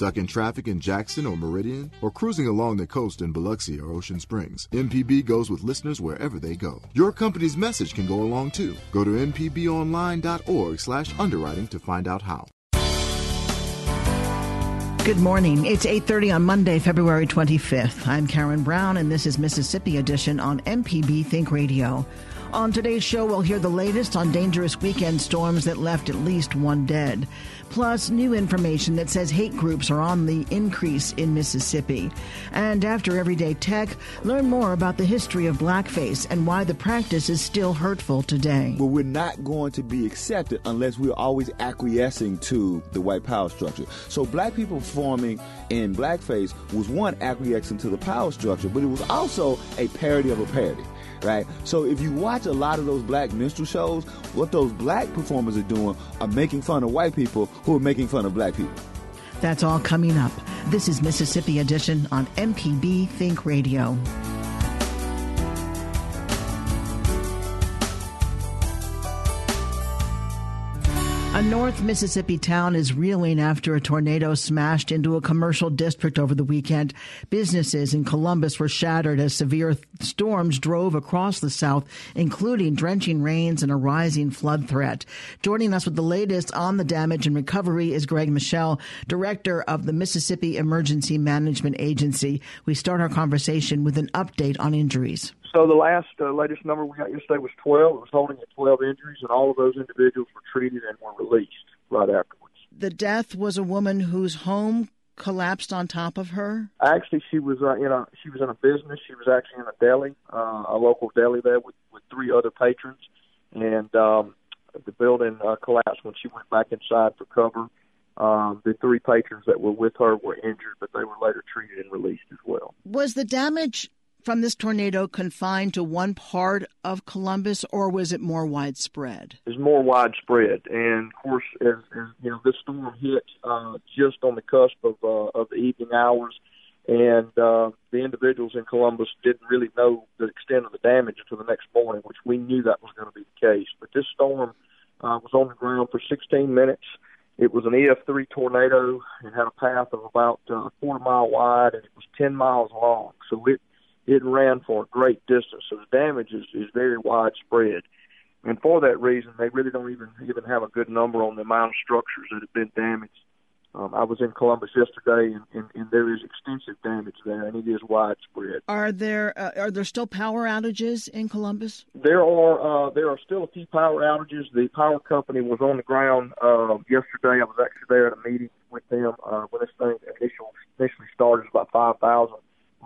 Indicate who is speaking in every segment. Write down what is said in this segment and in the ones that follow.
Speaker 1: Stuck in traffic in Jackson or Meridian, or cruising along the coast in Biloxi or Ocean Springs, MPB goes with listeners wherever they go. Your company's message can go along too. Go to mpbonline.org/underwriting to find out how.
Speaker 2: Good morning. It's 8:30 on Monday, February 25th. I'm Karen Brown and this is Mississippi Edition on MPB Think Radio. On today's show, we'll hear the latest on dangerous weekend storms that left at least one dead. Plus, new information that says hate groups are on the increase in Mississippi. And after Everyday Tech, learn more about the history of blackface and why the practice is still hurtful today.
Speaker 3: But we're not going to be accepted unless we're always acquiescing to the white power structure. So, black people performing in blackface was one acquiescing to the power structure, but it was also a parody of a parody right? So if you watch a lot of those black minstrel shows, what those black performers are doing are making fun of white people who are making fun of black people.
Speaker 2: That's all coming up. This is Mississippi Edition on MPB Think Radio. A North Mississippi town is reeling after a tornado smashed into a commercial district over the weekend. Businesses in Columbus were shattered as severe storms drove across the South, including drenching rains and a rising flood threat. Joining us with the latest on the damage and recovery is Greg Michel, director of the Mississippi Emergency Management Agency. We start our conversation with an update on injuries.
Speaker 4: So the last uh, latest number we got yesterday was 12. It was holding at 12 injuries, and all of those individuals were treated and were released right afterwards.
Speaker 2: The death was a woman whose home collapsed on top of her.
Speaker 4: Actually, she was uh, in a she was in a business. She was actually in a deli, uh, a local deli there with with three other patrons, and um, the building uh, collapsed when she went back inside for cover. Um, the three patrons that were with her were injured, but they were later treated and released as well.
Speaker 2: Was the damage from this tornado confined to one part of Columbus, or was it more widespread?
Speaker 4: It's more widespread, and of course, as, as you know, this storm hit uh, just on the cusp of uh, of the evening hours, and uh, the individuals in Columbus didn't really know the extent of the damage until the next morning, which we knew that was going to be the case. But this storm uh, was on the ground for 16 minutes. It was an EF3 tornado. It had a path of about uh, a quarter mile wide, and it was 10 miles long. So it it ran for a great distance. So the damage is, is very widespread. And for that reason, they really don't even even have a good number on the amount of structures that have been damaged. Um, I was in Columbus yesterday, and, and, and there is extensive damage there, and it is widespread.
Speaker 2: Are there uh, are there still power outages in Columbus?
Speaker 4: There are uh, there are still a few power outages. The power company was on the ground uh, yesterday. I was actually there at a meeting with them uh, when this thing initial, initially started. About five thousand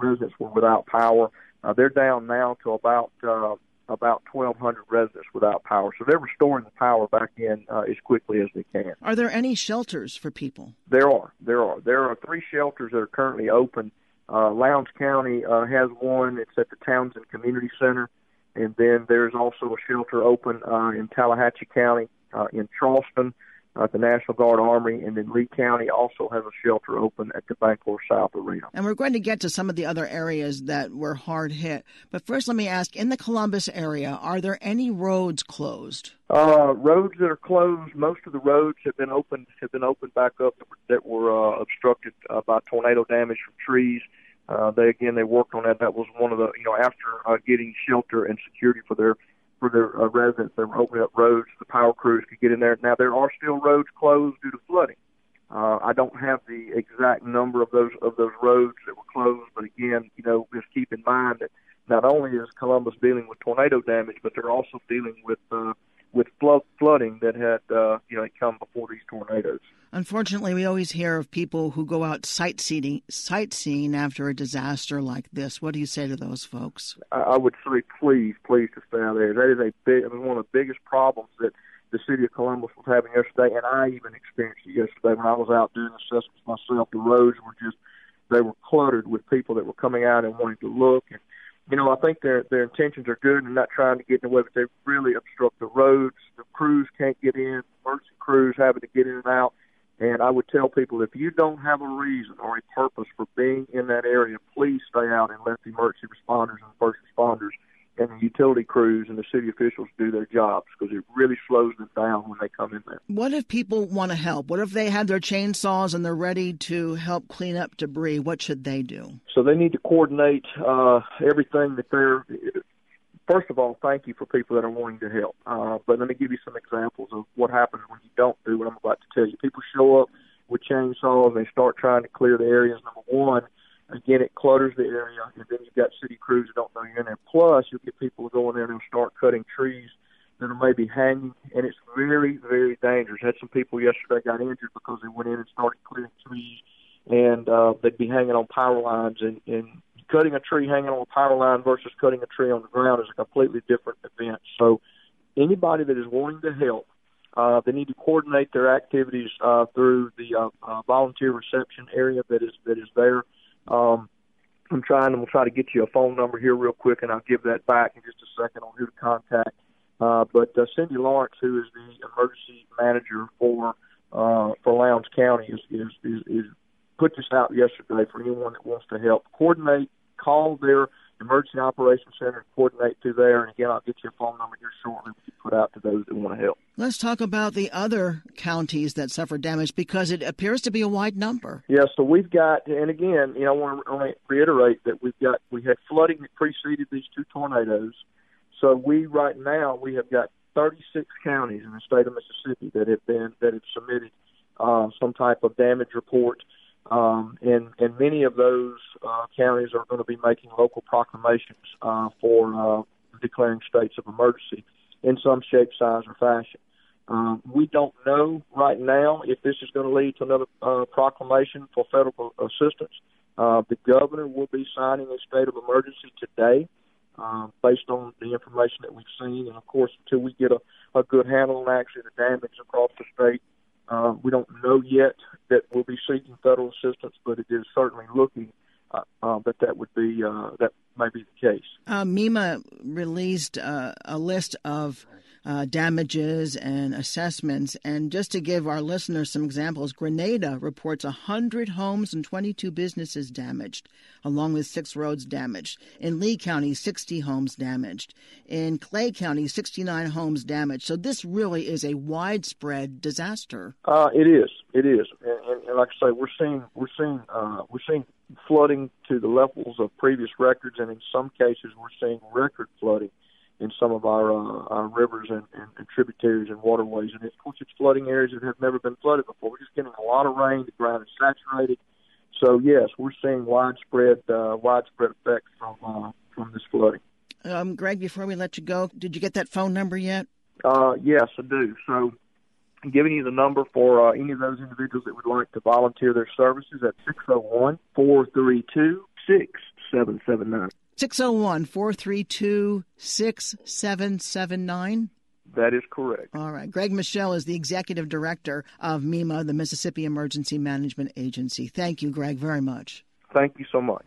Speaker 4: residents were without power. Uh, they're down now to about uh, about 1,200 residents without power. So they're restoring the power back in uh, as quickly as they can.
Speaker 2: Are there any shelters for people?
Speaker 4: There are. There are. There are three shelters that are currently open. Uh, Lowndes County uh, has one. It's at the Townsend Community Center. And then there's also a shelter open uh, in Tallahatchie County, uh, in Charleston, at the National Guard Armory, and then Lee County also has a shelter open at the Bancor South Arena.
Speaker 2: And we're going to get to some of the other areas that were hard hit. But first, let me ask in the Columbus area, are there any roads closed?
Speaker 4: Uh, roads that are closed, most of the roads have been opened have been opened back up that were, that were uh, obstructed uh, by tornado damage from trees. Uh, they again they worked on that. That was one of the you know after uh, getting shelter and security for their for their uh, residents. They were opening up roads. The power crews could get in there. Now there are still roads closed due to flooding. Uh, I don't have the exact number of those of those roads that were closed, but again, you know, just keep in mind that not only is Columbus dealing with tornado damage, but they're also dealing with uh, with flood, flooding that had uh, you know come before these tornadoes.
Speaker 2: Unfortunately, we always hear of people who go out sightseeing sightseeing after a disaster like this. What do you say to those folks?
Speaker 4: I would say, please, please, to stay out there. That is a big, I mean, one of the biggest problems that the city of Columbus was having yesterday, and I even experienced it yesterday when I was out doing assessments myself. The roads were just they were cluttered with people that were coming out and wanting to look and you know, I think their their intentions are good and not trying to get in the way, but they really obstruct the roads. The crews can't get in. Emergency crews having to get in and out. And I would tell people if you don't have a reason or a purpose for being in that area, please stay out and let the emergency responders and the first responders and the utility crews and the city officials do their jobs because it really slows them down when they come in there.
Speaker 2: What if people want to help? What if they have their chainsaws and they're ready to help clean up debris? What should they do?
Speaker 4: So they need to coordinate uh, everything that they're. First of all, thank you for people that are wanting to help. Uh, but let me give you some examples of what happens when you don't do what I'm about to tell you. People show up with chainsaws, they start trying to clear the areas. Number one, Again, it clutters the area, and then you've got city crews that don't know you're in there. Plus, you'll get people to go in there and start cutting trees that are maybe hanging, and it's very, very dangerous. I had some people yesterday got injured because they went in and started clearing trees, and uh, they'd be hanging on power lines. And, and cutting a tree hanging on a power line versus cutting a tree on the ground is a completely different event. So, anybody that is wanting to help, uh, they need to coordinate their activities uh, through the uh, uh, volunteer reception area that is that is there. Um, I'm trying. I'm gonna try to get you a phone number here real quick, and I'll give that back in just a second on who to contact. Uh, but uh, Cindy Lawrence, who is the emergency manager for uh, for Lowndes County, is, is is is put this out yesterday for anyone that wants to help coordinate. Call their emergency operations center and coordinate through there. And again, I'll get you a phone number here shortly to put out to those that want to help.
Speaker 2: Let's talk about the other counties that suffered damage because it appears to be a wide number.
Speaker 4: Yeah, so we've got, and again, you know, I want to reiterate that we've got we had flooding that preceded these two tornadoes. So we right now we have got 36 counties in the state of Mississippi that have been that have submitted uh, some type of damage report, um, and and many of those uh, counties are going to be making local proclamations uh, for uh, declaring states of emergency in some shape, size, or fashion. Um, we don't know right now if this is going to lead to another uh, proclamation for federal assistance. Uh, the governor will be signing a state of emergency today, uh, based on the information that we've seen. And of course, until we get a, a good handle on actually the damage across the state, uh, we don't know yet that we'll be seeking federal assistance, but it is certainly looking uh, uh, that that would be uh, that may be the case.
Speaker 2: Uh, MEMA released uh, a list of uh, damages and assessments. And just to give our listeners some examples, Grenada reports 100 homes and 22 businesses damaged, along with six roads damaged. In Lee County, 60 homes damaged. In Clay County, 69 homes damaged. So this really is a widespread disaster.
Speaker 4: Uh, it is. It is. And, and, like I say, we're seeing we're seeing uh, we're seeing flooding to the levels of previous records, and in some cases, we're seeing record flooding in some of our, uh, our rivers and, and, and tributaries and waterways. And of course, it's flooding areas that have never been flooded before. We're just getting a lot of rain. The ground is saturated. So yes, we're seeing widespread uh, widespread effects from uh, from this flooding.
Speaker 2: Um, Greg, before we let you go, did you get that phone number yet?
Speaker 4: Uh, yes, I do. So I'm giving you the number for uh, any of those individuals that would like to volunteer their services at 601 432 6779.
Speaker 2: 601 432 6779.
Speaker 4: That is correct.
Speaker 2: All right. Greg Michel is the executive director of MEMA, the Mississippi Emergency Management Agency. Thank you, Greg, very much.
Speaker 4: Thank you so much.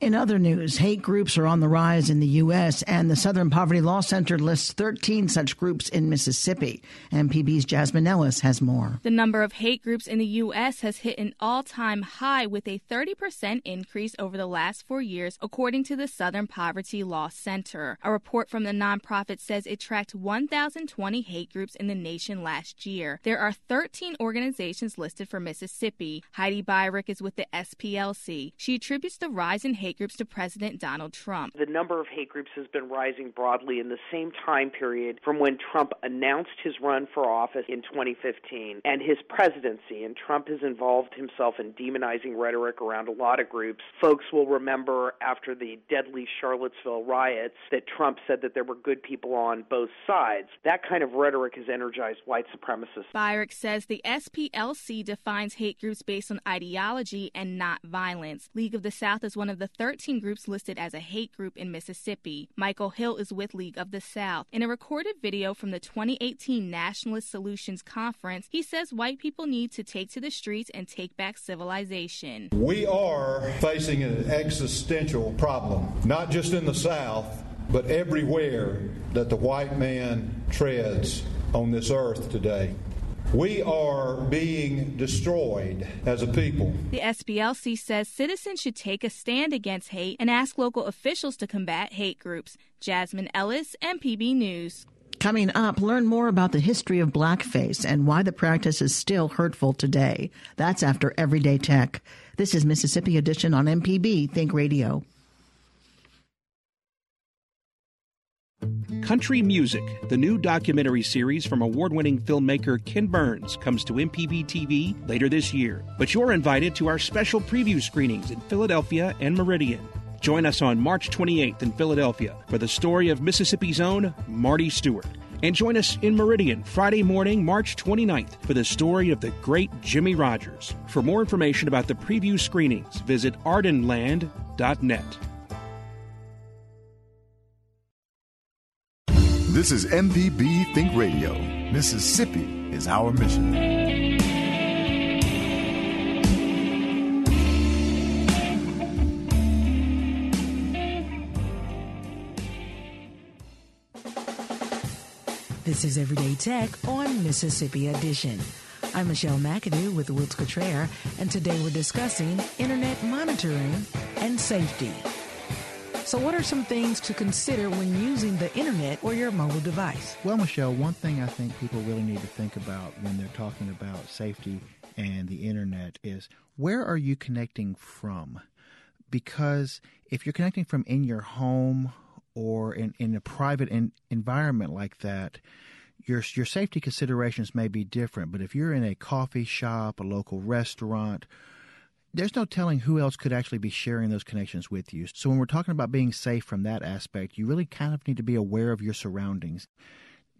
Speaker 2: In other news, hate groups are on the rise in the U.S., and the Southern Poverty Law Center lists 13 such groups in Mississippi. MPB's Jasmine Ellis has more.
Speaker 5: The number of hate groups in the U.S. has hit an all time high with a 30% increase over the last four years, according to the Southern Poverty Law Center. A report from the nonprofit says it tracked 1,020 hate groups in the nation last year. There are 13 organizations listed for Mississippi. Heidi Beirich is with the SPLC. She attributes the rise in hate groups to President Donald Trump.
Speaker 6: The number of hate groups has been rising broadly in the same time period from when Trump announced his run for office in 2015 and his presidency. And Trump has involved himself in demonizing rhetoric around a lot of groups. Folks will remember after the deadly Charlottesville riots that Trump said that there were good people on both sides. That kind of rhetoric has energized white supremacists.
Speaker 5: Beirich says the SPLC defines hate groups based on ideology and not violence. League of the South is one of the 13 groups listed as a hate group in Mississippi. Michael Hill is with League of the South. In a recorded video from the 2018 Nationalist Solutions Conference, he says white people need to take to the streets and take back civilization.
Speaker 7: We are facing an existential problem, not just in the South, but everywhere that the white man treads on this earth today. We are being destroyed as a people.
Speaker 5: The SPLC says citizens should take a stand against hate and ask local officials to combat hate groups. Jasmine Ellis, MPB News.
Speaker 2: Coming up, learn more about the history of blackface and why the practice is still hurtful today. That's after Everyday Tech. This is Mississippi Edition on MPB Think Radio.
Speaker 8: Country Music, the new documentary series from award winning filmmaker Ken Burns, comes to MPB TV later this year. But you're invited to our special preview screenings in Philadelphia and Meridian. Join us on March 28th in Philadelphia for the story of Mississippi's own Marty Stuart. And join us in Meridian Friday morning, March 29th for the story of the great Jimmie Rodgers. For more information about the preview screenings, visit ardenland.net.
Speaker 1: This is MPB Think Radio. Mississippi is our mission.
Speaker 9: This is Everyday Tech on Mississippi Edition. I'm Michelle McAdoo with Wilts Cottrell, and today we're discussing internet monitoring and safety. So, what are some things to consider when using the internet or your mobile device?
Speaker 10: Well, Michelle, one thing I think people really need to think about when they're talking about safety and the internet is where are you connecting from? Because if you're connecting from in your home or in, in a private in, environment like that, your your safety considerations may be different. But if you're in a coffee shop, a local restaurant, there's no telling who else could actually be sharing those connections with you. So when we're talking about being safe from that aspect, you really kind of need to be aware of your surroundings.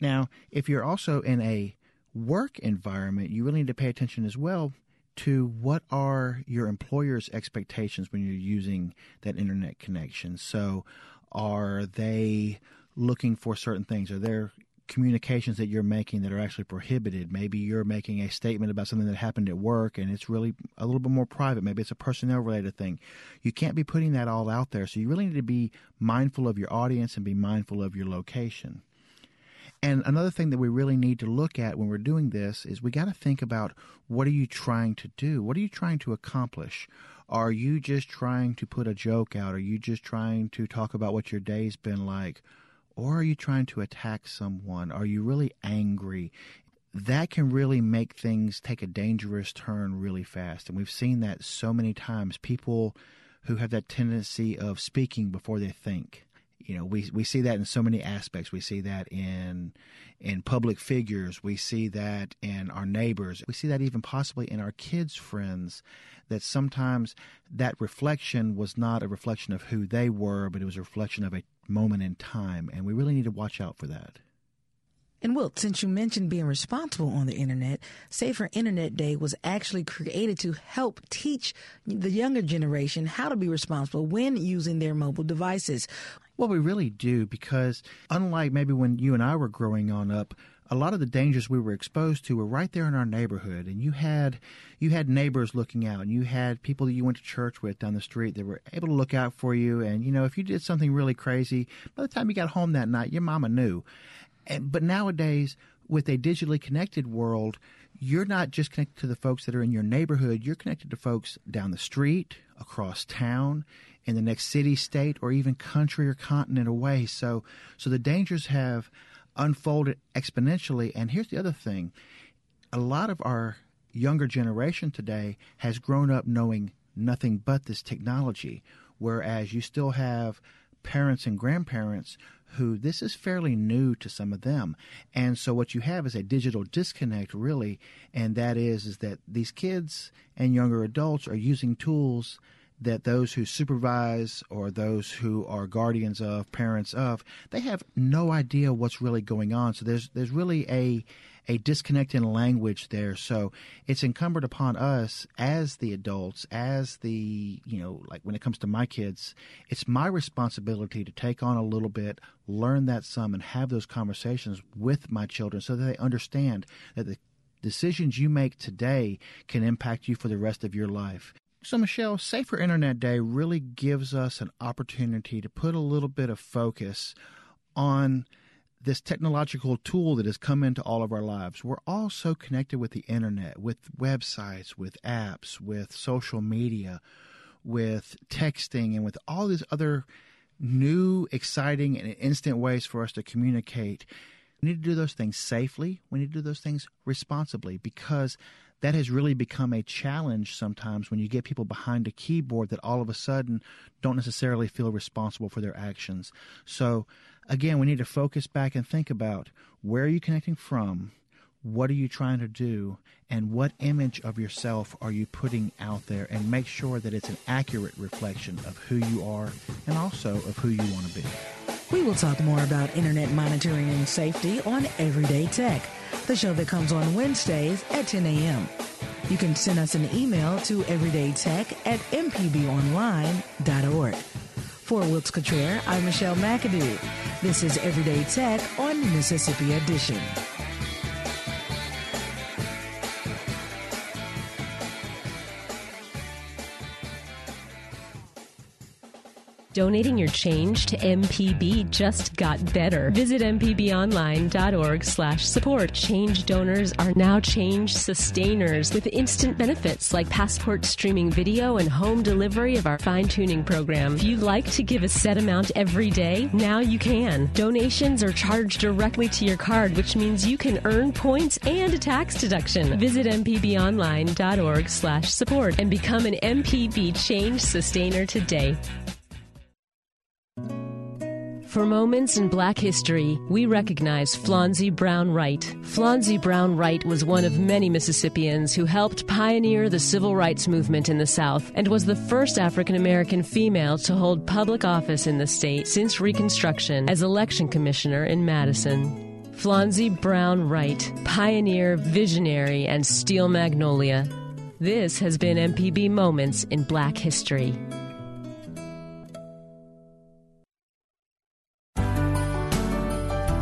Speaker 10: Now, if you're also in a work environment, you really need to pay attention as well to what are your employer's expectations when you're using that internet connection. So, are they looking for certain things? Are there communications that you're making that are actually prohibited. Maybe you're making a statement about something that happened at work and it's really a little bit more private. Maybe it's a personnel related thing. You can't be putting that all out there. So you really need to be mindful of your audience and be mindful of your location. And another thing that we really need to look at when we're doing this is we got to think about what are you trying to do? What are you trying to accomplish? Are you just trying to put a joke out? Are you just trying to talk about what your day's been like? Or are you trying to attack someone? Are you really angry? That can really make things take a dangerous turn really fast. And we've seen that so many times. People who have that tendency of speaking before they think. You know, we we see that in so many aspects. We see that in in public figures. We see that in our neighbors. We see that even possibly in our kids' friends. That sometimes that reflection was not a reflection of who they were, but it was a reflection of a moment in time, and we really need to watch out for that.
Speaker 9: And Wilt, since you mentioned being responsible on the internet, Safer Internet Day was actually created to help teach the younger generation how to be responsible when using their mobile devices.
Speaker 10: Well, we really do because unlike maybe when you and I were growing on up, a lot of the dangers we were exposed to were right there in our neighborhood and you had you had neighbors looking out and you had people that you went to church with down the street that were able to look out for you and you know if you did something really crazy by the time you got home that night your mama knew. And, but nowadays with a digitally connected world you're not just connected to the folks that are in your neighborhood you're connected to folks down the street across town in the next city state or even country or continent away. So so the dangers have unfolded exponentially. And here's the other thing a lot of our younger generation today has grown up knowing nothing but this technology, whereas you still have parents and grandparents who this is fairly new to some of them. And so what you have is a digital disconnect really, and that is is that these kids and younger adults are using tools that those who supervise or those who are guardians of, parents of, they have no idea what's really going on. So there's there's really a a disconnect in language there. So it's incumbent upon us as the adults, as the, you know, like when it comes to my kids, it's my responsibility to take on a little bit, learn that some, and have those conversations with my children so that they understand that the decisions you make today can impact you for the rest of your life. So, Michelle, Safer Internet Day really gives us an opportunity to put a little bit of focus on this technological tool that has come into all of our lives. We're all so connected with the internet, with websites, with apps, with social media, with texting, and with all these other new, exciting, and instant ways for us to communicate. We need to do those things safely. We need to do those things responsibly because that has really become a challenge sometimes when you get people behind a keyboard that all of a sudden don't necessarily feel responsible for their actions. So, again, we need to focus back and think about where are you connecting from? What are you trying to do? And what image of yourself are you putting out there? And make sure that it's an accurate reflection of who you are and also of who you want to be.
Speaker 9: We will talk more about internet monitoring and safety on Everyday Tech, the show that comes on Wednesdays at 10 a.m. You can send us an email to everydaytech at mpbonline.org. For Wilkes Cottrell, I'm Michelle McAdoo. This is Everyday Tech on Mississippi Edition.
Speaker 11: Donating your change to MPB just got better. Visit mpbonline.org slash support. Change donors are now change sustainers with instant benefits like passport streaming video and home delivery of our fine-tuning program. If you'd like to give a set amount every day, now you can. Donations are charged directly to your card, which means you can earn points and a tax deduction. Visit mpbonline.org slash support and become an MPB change sustainer today. For moments in black history, we recognize Flonzie Brown Wright. Flonzie Brown Wright was one of many Mississippians who helped pioneer the civil rights movement in the South and was the first African American female to hold public office in the state since Reconstruction as election commissioner in Madison. Flonzie Brown Wright, pioneer, visionary, and steel magnolia. This has been MPB Moments in Black History.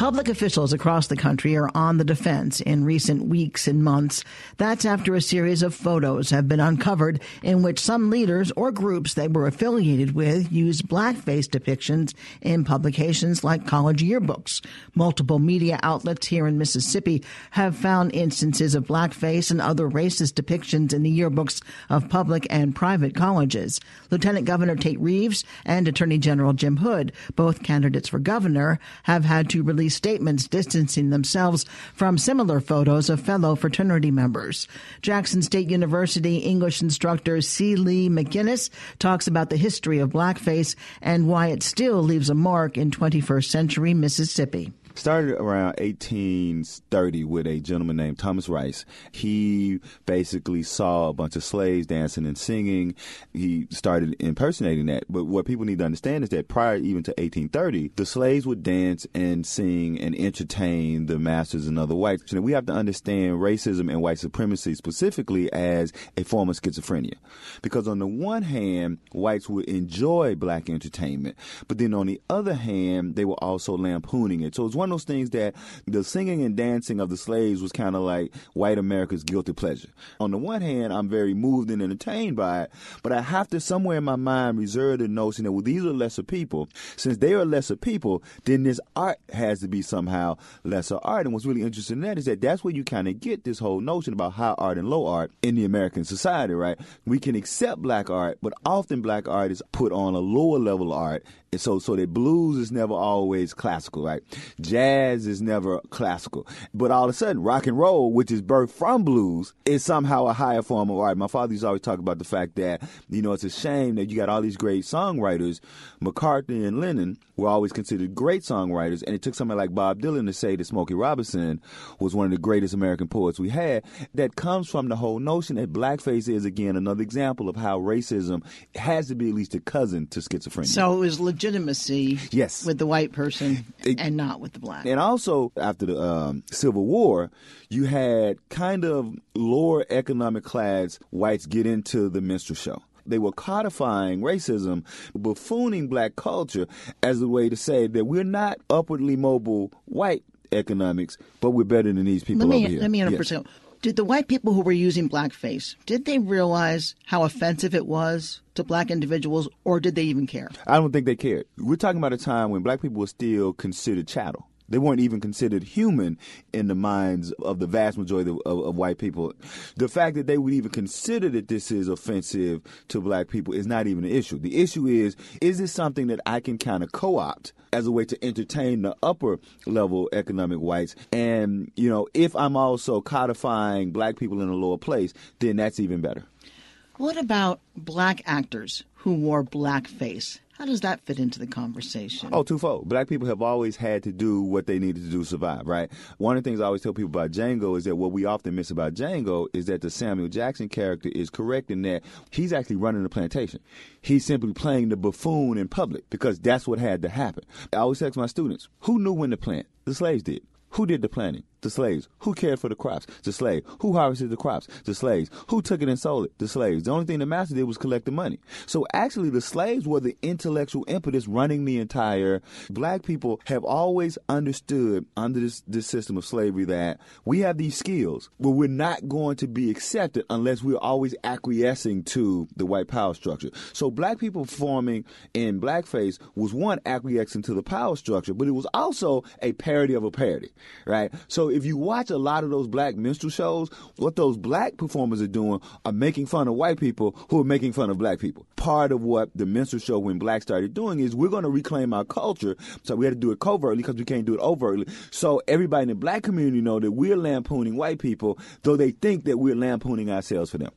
Speaker 2: Public officials across the country are on the defense in recent weeks and months. That's after a series of photos have been uncovered in which some leaders or groups they were affiliated with used blackface depictions in publications like college yearbooks. Multiple media outlets here in Mississippi have found instances of blackface and other racist depictions in the yearbooks of public and private colleges. Lieutenant Governor Tate Reeves and Attorney General Jim Hood, both candidates for governor, have had to release statements distancing themselves from similar photos of fellow fraternity members. Jackson State University English instructor C. Liegh McInnis talks about the history of blackface and why it still leaves a mark in 21st century Mississippi
Speaker 3: started around 1830 with a gentleman named Thomas Rice. He basically saw a bunch of slaves dancing and singing. He started impersonating that. But what people need to understand is that prior even to 1830, the slaves would dance and sing and entertain the masters and other whites. And we have to understand racism and white supremacy specifically as a form of schizophrenia. Because on the one hand, whites would enjoy black entertainment, but then on the other hand, they were also lampooning it. So it's one of those things that the singing and dancing of the slaves was kind of like white America's guilty pleasure. On the one hand, I'm very moved and entertained by it, but I have to somewhere in my mind reserve the notion that well, these are lesser people. Since they are lesser people, then this art has to be somehow lesser art. And what's really interesting in that is that that's where you kind of get this whole notion about high art and low art in the American society, right? We can accept black art, but often black art is put on a lower level art so, so that blues is never always classical, right? Jazz is never classical. But all of a sudden, rock and roll, which is birthed from blues, is somehow a higher form of art. My father used to always talk about the fact that, you know, it's a shame that you got all these great songwriters. McCartney and Lennon were always considered great songwriters. And it took somebody like Bob Dylan to say that Smokey Robinson was one of the greatest American poets we had. That comes from the whole notion that blackface is, again, another example of how racism has to be at least a cousin to schizophrenia.
Speaker 2: So it was legitimacy
Speaker 3: yes.
Speaker 2: with the white person it, and not with the black.
Speaker 3: And also, after the um, Civil War, you had kind of lower economic class whites get into the minstrel show. They were codifying racism, buffooning black culture as a way to say that we're not upwardly mobile white economics, but we're better than these people
Speaker 2: let me,
Speaker 3: over here.
Speaker 2: Let me interrupt
Speaker 3: yes.
Speaker 2: Did the white people who were using blackface, did they realize how offensive it was to black individuals or did they even care?
Speaker 3: I don't think they cared. We're talking about a time when black people were still considered chattel. They weren't even considered human in the minds of the vast majority of, of, of, white people. The fact that they would even consider that this is offensive to black people is not even an issue. The issue is, is this something that I can kind of co-opt as a way to entertain the upper level economic whites? And, you know, if I'm also codifying black people in a lower place, then that's even better.
Speaker 2: What about black actors who wore blackface? How does that fit into the conversation?
Speaker 3: Oh, twofold. Black people have always had to do what they needed to do to survive, right? One of the things I always tell people about Django is that what we often miss about Django is that the Samuel Jackson character is correct in that he's actually running the plantation. He's simply playing the buffoon in public because that's what had to happen. I always ask my students, who knew when to plant? The slaves did. Who did the planting? The slaves. Who cared for the crops? The slaves. Who harvested the crops? The slaves. Who took it and sold it? The slaves. The only thing the master did was collect the money. So actually, the slaves were the intellectual impetus running the entire. Black people have always understood under this, this system of slavery that we have these skills, but we're not going to be accepted unless we're always acquiescing to the white power structure. So black people forming in blackface was one acquiescing to the power structure, but it was also a parody of a parody, right? So if you watch a lot of those black minstrel shows, what those black performers are doing are making fun of white people who are making fun of black people. Part of what the minstrel show when black started doing is we're going to reclaim our culture. So we had to do it covertly because we can't do it overtly. So everybody in the black community know that we're lampooning white people, though they think that we're lampooning ourselves for them.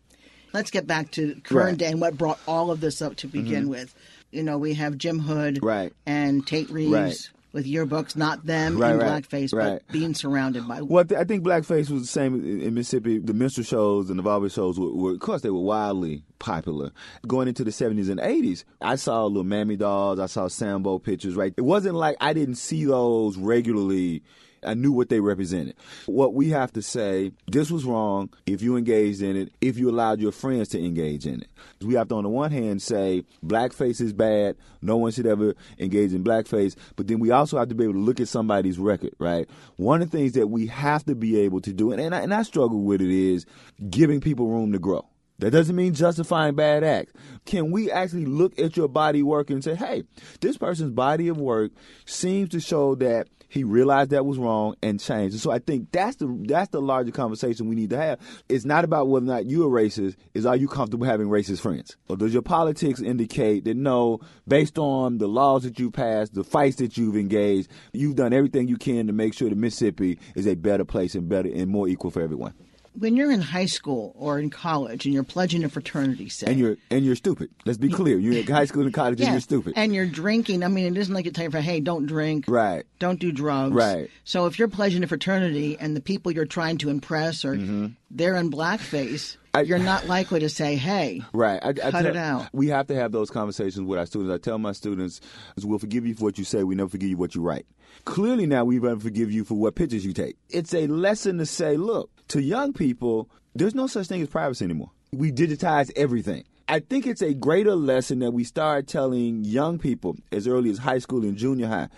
Speaker 2: Let's get back to current right. day and what brought all of this up to begin mm-hmm. with. You know, we have Jim Hood
Speaker 3: right.
Speaker 2: and Tate Reeves.
Speaker 3: Right
Speaker 2: with yearbooks, not them
Speaker 3: right,
Speaker 2: in
Speaker 3: right,
Speaker 2: blackface,
Speaker 3: right.
Speaker 2: but being surrounded by.
Speaker 3: Well, I think blackface was the same in Mississippi. The minstrel shows and the vaudeville shows were, were, of course, they were wildly popular. Going into the 70s and 80s, I saw little mammy dolls, I saw Sambo pictures, right? It wasn't like I didn't see those regularly I knew what they represented. What we have to say, this was wrong if you engaged in it, if you allowed your friends to engage in it. We have to, on the one hand, say blackface is bad, no one should ever engage in blackface, but then we also have to be able to look at somebody's record, right? One of the things that we have to be able to do, and, and, I, and I struggle with it, is giving people room to grow. That doesn't mean justifying bad acts. Can we actually look at your body work and say, hey, this person's body of work seems to show that he realized that was wrong and changed. And so I think that's the that's the larger conversation we need to have. It's not about whether or not you're racist. Is are you comfortable having racist friends? Or does your politics indicate that no, based on the laws that you passed, the fights that you've engaged, you've done everything you can to make sure that Mississippi is a better place and better and more equal for everyone?
Speaker 2: When you're in high school or in college and you're pledging a fraternity, say,
Speaker 3: and you're and you're stupid. Let's be clear. You're in high school and college
Speaker 2: yeah,
Speaker 3: and you're stupid.
Speaker 2: And you're drinking. I mean, it isn't like you tell you for hey, don't drink,
Speaker 3: right?
Speaker 2: Don't do drugs,
Speaker 3: right?
Speaker 2: So if you're pledging a fraternity and the people you're trying to impress or
Speaker 3: mm-hmm.
Speaker 2: they're in blackface.
Speaker 3: I,
Speaker 2: you're not likely to say, "Hey,
Speaker 3: right." I, I
Speaker 2: cut
Speaker 3: tell,
Speaker 2: it out.
Speaker 3: We have to have those conversations with our students. I tell my students, "We'll forgive you for what you say. We never forgive you what you write." Clearly, now we to forgive you for what pictures you take. It's a lesson to say, "Look, to young people, there's no such thing as privacy anymore. We digitize everything. I think it's a greater lesson that we start telling young people as early as high school and junior high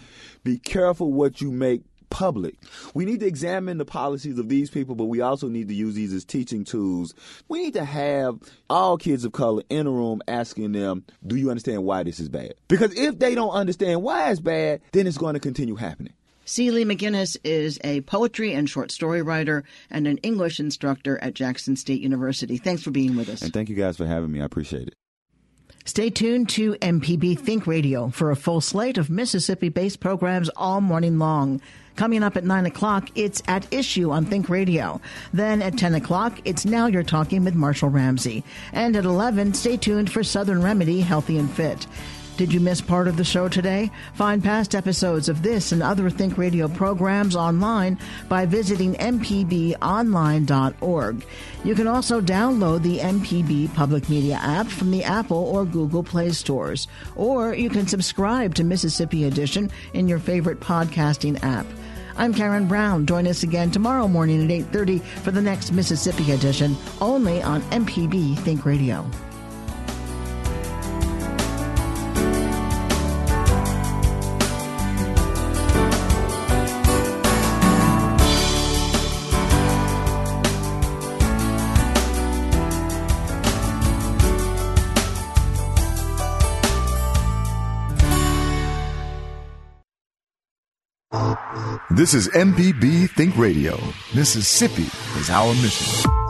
Speaker 3: be careful what you make public. We need to examine the policies of these people, but we also need to use these as teaching tools. We need to have all kids of color in a room asking them, Do you understand why this is bad? Because if they don't understand why it's bad, then it's going to continue happening.
Speaker 2: C. Liegh McInnis is a poetry and short story writer and an English instructor at Jackson State University. Thanks for being with us.
Speaker 3: And thank you guys for having me. I appreciate it.
Speaker 2: Stay tuned to MPB Think Radio for a full slate of Mississippi based programs all morning long. Coming up at 9 o'clock, it's At Issue on Think Radio. Then at 10 o'clock, it's Now You're Talking with Marshall Ramsey. And at 11, stay tuned for Southern Remedy Healthy and Fit. Did you miss part of the show today? Find past episodes of this and other Think Radio programs online by visiting mpbonline.org. You can also download the MPB Public Media app from the Apple or Google Play stores, or you can subscribe to Mississippi Edition in your favorite podcasting app. I'm Karen Brown. Join us again tomorrow morning at 8:30 for the next Mississippi edition, only on MPB Think Radio.
Speaker 1: This is MPB Think Radio. Mississippi is our mission.